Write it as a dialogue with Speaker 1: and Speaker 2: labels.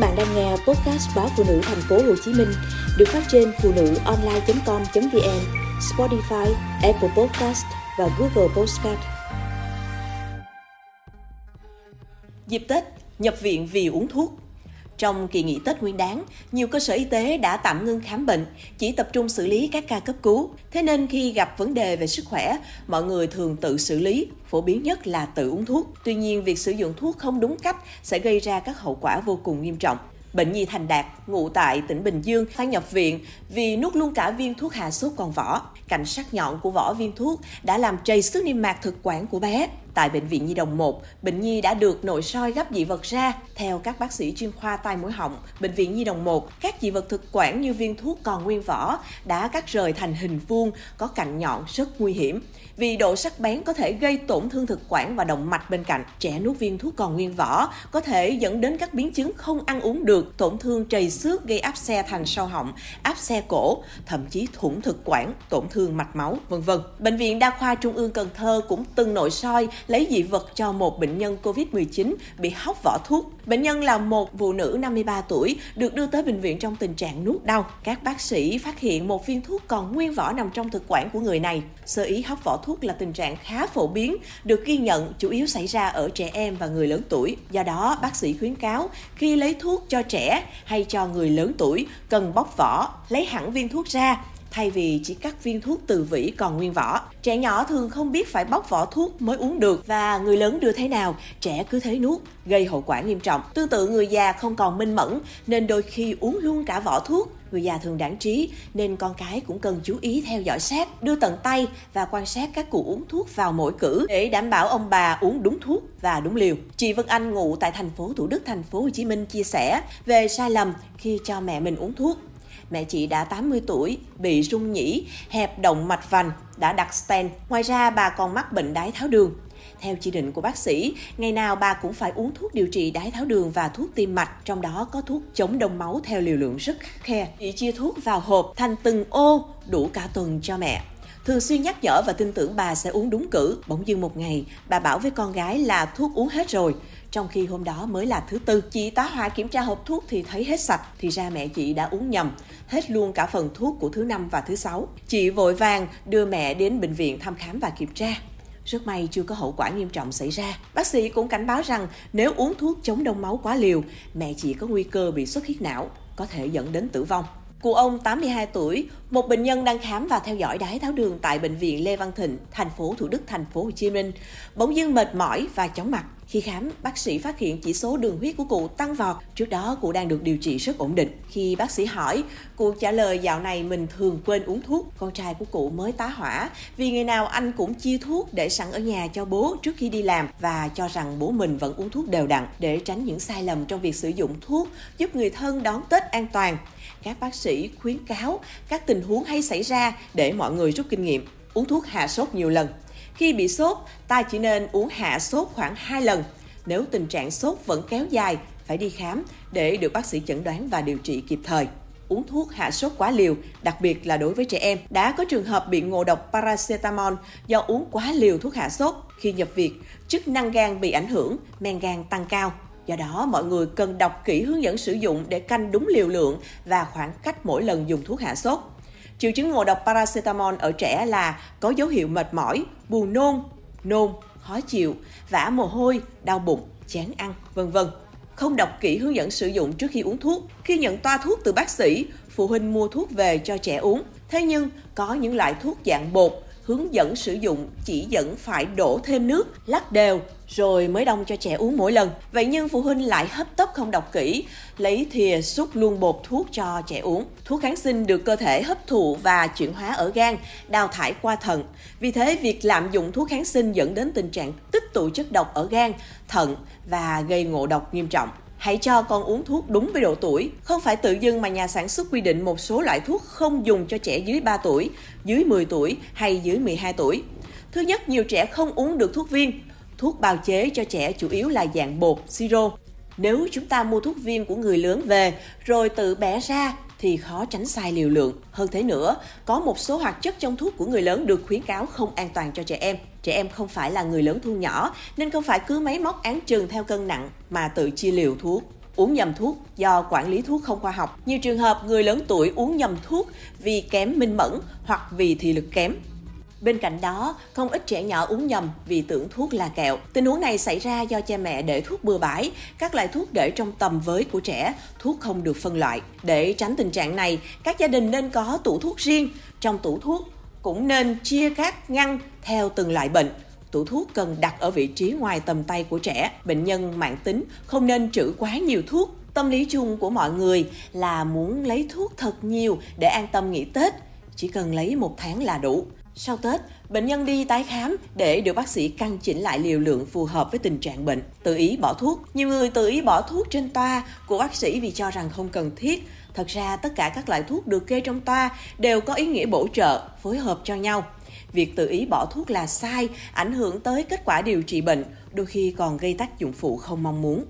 Speaker 1: bạn đang nghe podcast báo phụ nữ thành phố Hồ Chí Minh được phát trên phụ nữ online.com.vn, Spotify, Apple Podcast và Google Podcast. Dịp Tết, nhập viện vì uống thuốc. Trong kỳ nghỉ Tết Nguyên đán, nhiều cơ sở y tế đã tạm ngưng khám bệnh, chỉ tập trung xử lý các ca cấp cứu. Thế nên khi gặp vấn đề về sức khỏe, mọi người thường tự xử lý, phổ biến nhất là tự uống thuốc. Tuy nhiên, việc sử dụng thuốc không đúng cách sẽ gây ra các hậu quả vô cùng nghiêm trọng. Bệnh nhi Thành Đạt, ngụ tại tỉnh Bình Dương, phải nhập viện vì nuốt luôn cả viên thuốc hạ sốt còn vỏ. Cạnh sắc nhọn của vỏ viên thuốc đã làm trầy xước niêm mạc thực quản của bé. Tại Bệnh viện Nhi Đồng 1, bệnh nhi đã được nội soi gấp dị vật ra. Theo các bác sĩ chuyên khoa tai mũi họng, Bệnh viện Nhi Đồng 1, các dị vật thực quản như viên thuốc còn nguyên vỏ đã cắt rời thành hình vuông, có cạnh nhọn rất nguy hiểm. Vì độ sắc bén có thể gây tổn thương thực quản và động mạch bên cạnh. Trẻ nuốt viên thuốc còn nguyên vỏ có thể dẫn đến các biến chứng không ăn uống được, tổn thương trầy xước gây áp xe thành sau họng, áp xe cổ, thậm chí thủng thực quản, tổn thương mạch máu, vân vân. Bệnh viện Đa khoa Trung ương Cần Thơ cũng từng nội soi lấy dị vật cho một bệnh nhân COVID-19 bị hóc vỏ thuốc. Bệnh nhân là một phụ nữ 53 tuổi, được đưa tới bệnh viện trong tình trạng nuốt đau. Các bác sĩ phát hiện một viên thuốc còn nguyên vỏ nằm trong thực quản của người này. Sơ ý hóc vỏ thuốc là tình trạng khá phổ biến, được ghi nhận chủ yếu xảy ra ở trẻ em và người lớn tuổi. Do đó, bác sĩ khuyến cáo khi lấy thuốc cho trẻ hay cho người lớn tuổi cần bóc vỏ, lấy hẳn viên thuốc ra thay vì chỉ cắt viên thuốc từ vỉ còn nguyên vỏ. Trẻ nhỏ thường không biết phải bóc vỏ thuốc mới uống được và người lớn đưa thế nào, trẻ cứ thế nuốt, gây hậu quả nghiêm trọng. Tương tự người già không còn minh mẫn nên đôi khi uống luôn cả vỏ thuốc. Người già thường đáng trí nên con cái cũng cần chú ý theo dõi sát, đưa tận tay và quan sát các cụ uống thuốc vào mỗi cử để đảm bảo ông bà uống đúng thuốc và đúng liều. Chị Vân Anh ngụ tại thành phố Thủ Đức, thành phố Hồ Chí Minh chia sẻ về sai lầm khi cho mẹ mình uống thuốc mẹ chị đã 80 tuổi, bị rung nhĩ, hẹp động mạch vành, đã đặt stent. Ngoài ra bà còn mắc bệnh đái tháo đường. Theo chỉ định của bác sĩ, ngày nào bà cũng phải uống thuốc điều trị đái tháo đường và thuốc tim mạch, trong đó có thuốc chống đông máu theo liều lượng rất khắc khe. Chị chia thuốc vào hộp thành từng ô đủ cả tuần cho mẹ thường xuyên nhắc nhở và tin tưởng bà sẽ uống đúng cử. Bỗng dưng một ngày, bà bảo với con gái là thuốc uống hết rồi trong khi hôm đó mới là thứ tư. Chị tá hỏa kiểm tra hộp thuốc thì thấy hết sạch, thì ra mẹ chị đã uống nhầm, hết luôn cả phần thuốc của thứ năm và thứ sáu. Chị vội vàng đưa mẹ đến bệnh viện thăm khám và kiểm tra. Rất may chưa có hậu quả nghiêm trọng xảy ra. Bác sĩ cũng cảnh báo rằng nếu uống thuốc chống đông máu quá liều, mẹ chị có nguy cơ bị xuất huyết não, có thể dẫn đến tử vong. Cụ ông 82 tuổi, một bệnh nhân đang khám và theo dõi đái tháo đường tại bệnh viện Lê Văn Thịnh, thành phố Thủ Đức, thành phố Hồ Chí Minh, bỗng dưng mệt mỏi và chóng mặt. Khi khám, bác sĩ phát hiện chỉ số đường huyết của cụ tăng vọt. Trước đó, cụ đang được điều trị rất ổn định. Khi bác sĩ hỏi, cụ trả lời dạo này mình thường quên uống thuốc. Con trai của cụ mới tá hỏa vì ngày nào anh cũng chia thuốc để sẵn ở nhà cho bố trước khi đi làm và cho rằng bố mình vẫn uống thuốc đều đặn để tránh những sai lầm trong việc sử dụng thuốc, giúp người thân đón Tết an toàn. Các bác sĩ khuyến cáo các tình huống hay xảy ra để mọi người rút kinh nghiệm. Uống thuốc hạ sốt nhiều lần khi bị sốt, ta chỉ nên uống hạ sốt khoảng 2 lần. Nếu tình trạng sốt vẫn kéo dài, phải đi khám để được bác sĩ chẩn đoán và điều trị kịp thời uống thuốc hạ sốt quá liều, đặc biệt là đối với trẻ em. Đã có trường hợp bị ngộ độc paracetamol do uống quá liều thuốc hạ sốt. Khi nhập viện, chức năng gan bị ảnh hưởng, men gan tăng cao. Do đó, mọi người cần đọc kỹ hướng dẫn sử dụng để canh đúng liều lượng và khoảng cách mỗi lần dùng thuốc hạ sốt. Triệu chứng ngộ độc paracetamol ở trẻ là có dấu hiệu mệt mỏi, buồn nôn, nôn, khó chịu, vã mồ hôi, đau bụng, chán ăn, vân vân. Không đọc kỹ hướng dẫn sử dụng trước khi uống thuốc. Khi nhận toa thuốc từ bác sĩ, phụ huynh mua thuốc về cho trẻ uống. Thế nhưng có những loại thuốc dạng bột hướng dẫn sử dụng chỉ dẫn phải đổ thêm nước, lắc đều rồi mới đông cho trẻ uống mỗi lần. Vậy nhưng phụ huynh lại hấp tấp không đọc kỹ, lấy thìa xúc luôn bột thuốc cho trẻ uống. Thuốc kháng sinh được cơ thể hấp thụ và chuyển hóa ở gan, đào thải qua thận. Vì thế, việc lạm dụng thuốc kháng sinh dẫn đến tình trạng tích tụ chất độc ở gan, thận và gây ngộ độc nghiêm trọng. Hãy cho con uống thuốc đúng với độ tuổi. Không phải tự dưng mà nhà sản xuất quy định một số loại thuốc không dùng cho trẻ dưới 3 tuổi, dưới 10 tuổi hay dưới 12 tuổi. Thứ nhất, nhiều trẻ không uống được thuốc viên. Thuốc bào chế cho trẻ chủ yếu là dạng bột, siro. Nếu chúng ta mua thuốc viên của người lớn về rồi tự bẻ ra thì khó tránh sai liều lượng. Hơn thế nữa, có một số hoạt chất trong thuốc của người lớn được khuyến cáo không an toàn cho trẻ em. Trẻ em không phải là người lớn thu nhỏ nên không phải cứ máy móc án trừng theo cân nặng mà tự chia liều thuốc. uống nhầm thuốc do quản lý thuốc không khoa học. Nhiều trường hợp người lớn tuổi uống nhầm thuốc vì kém minh mẫn hoặc vì thị lực kém. Bên cạnh đó, không ít trẻ nhỏ uống nhầm vì tưởng thuốc là kẹo. Tình huống này xảy ra do cha mẹ để thuốc bừa bãi, các loại thuốc để trong tầm với của trẻ, thuốc không được phân loại. Để tránh tình trạng này, các gia đình nên có tủ thuốc riêng. Trong tủ thuốc cũng nên chia các ngăn theo từng loại bệnh. Tủ thuốc cần đặt ở vị trí ngoài tầm tay của trẻ. Bệnh nhân mạng tính không nên trữ quá nhiều thuốc. Tâm lý chung của mọi người là muốn lấy thuốc thật nhiều để an tâm nghỉ Tết. Chỉ cần lấy một tháng là đủ. Sau Tết, bệnh nhân đi tái khám để được bác sĩ căn chỉnh lại liều lượng phù hợp với tình trạng bệnh, tự ý bỏ thuốc. Nhiều người tự ý bỏ thuốc trên toa của bác sĩ vì cho rằng không cần thiết. Thật ra tất cả các loại thuốc được kê trong toa đều có ý nghĩa bổ trợ, phối hợp cho nhau. Việc tự ý bỏ thuốc là sai, ảnh hưởng tới kết quả điều trị bệnh, đôi khi còn gây tác dụng phụ không mong muốn.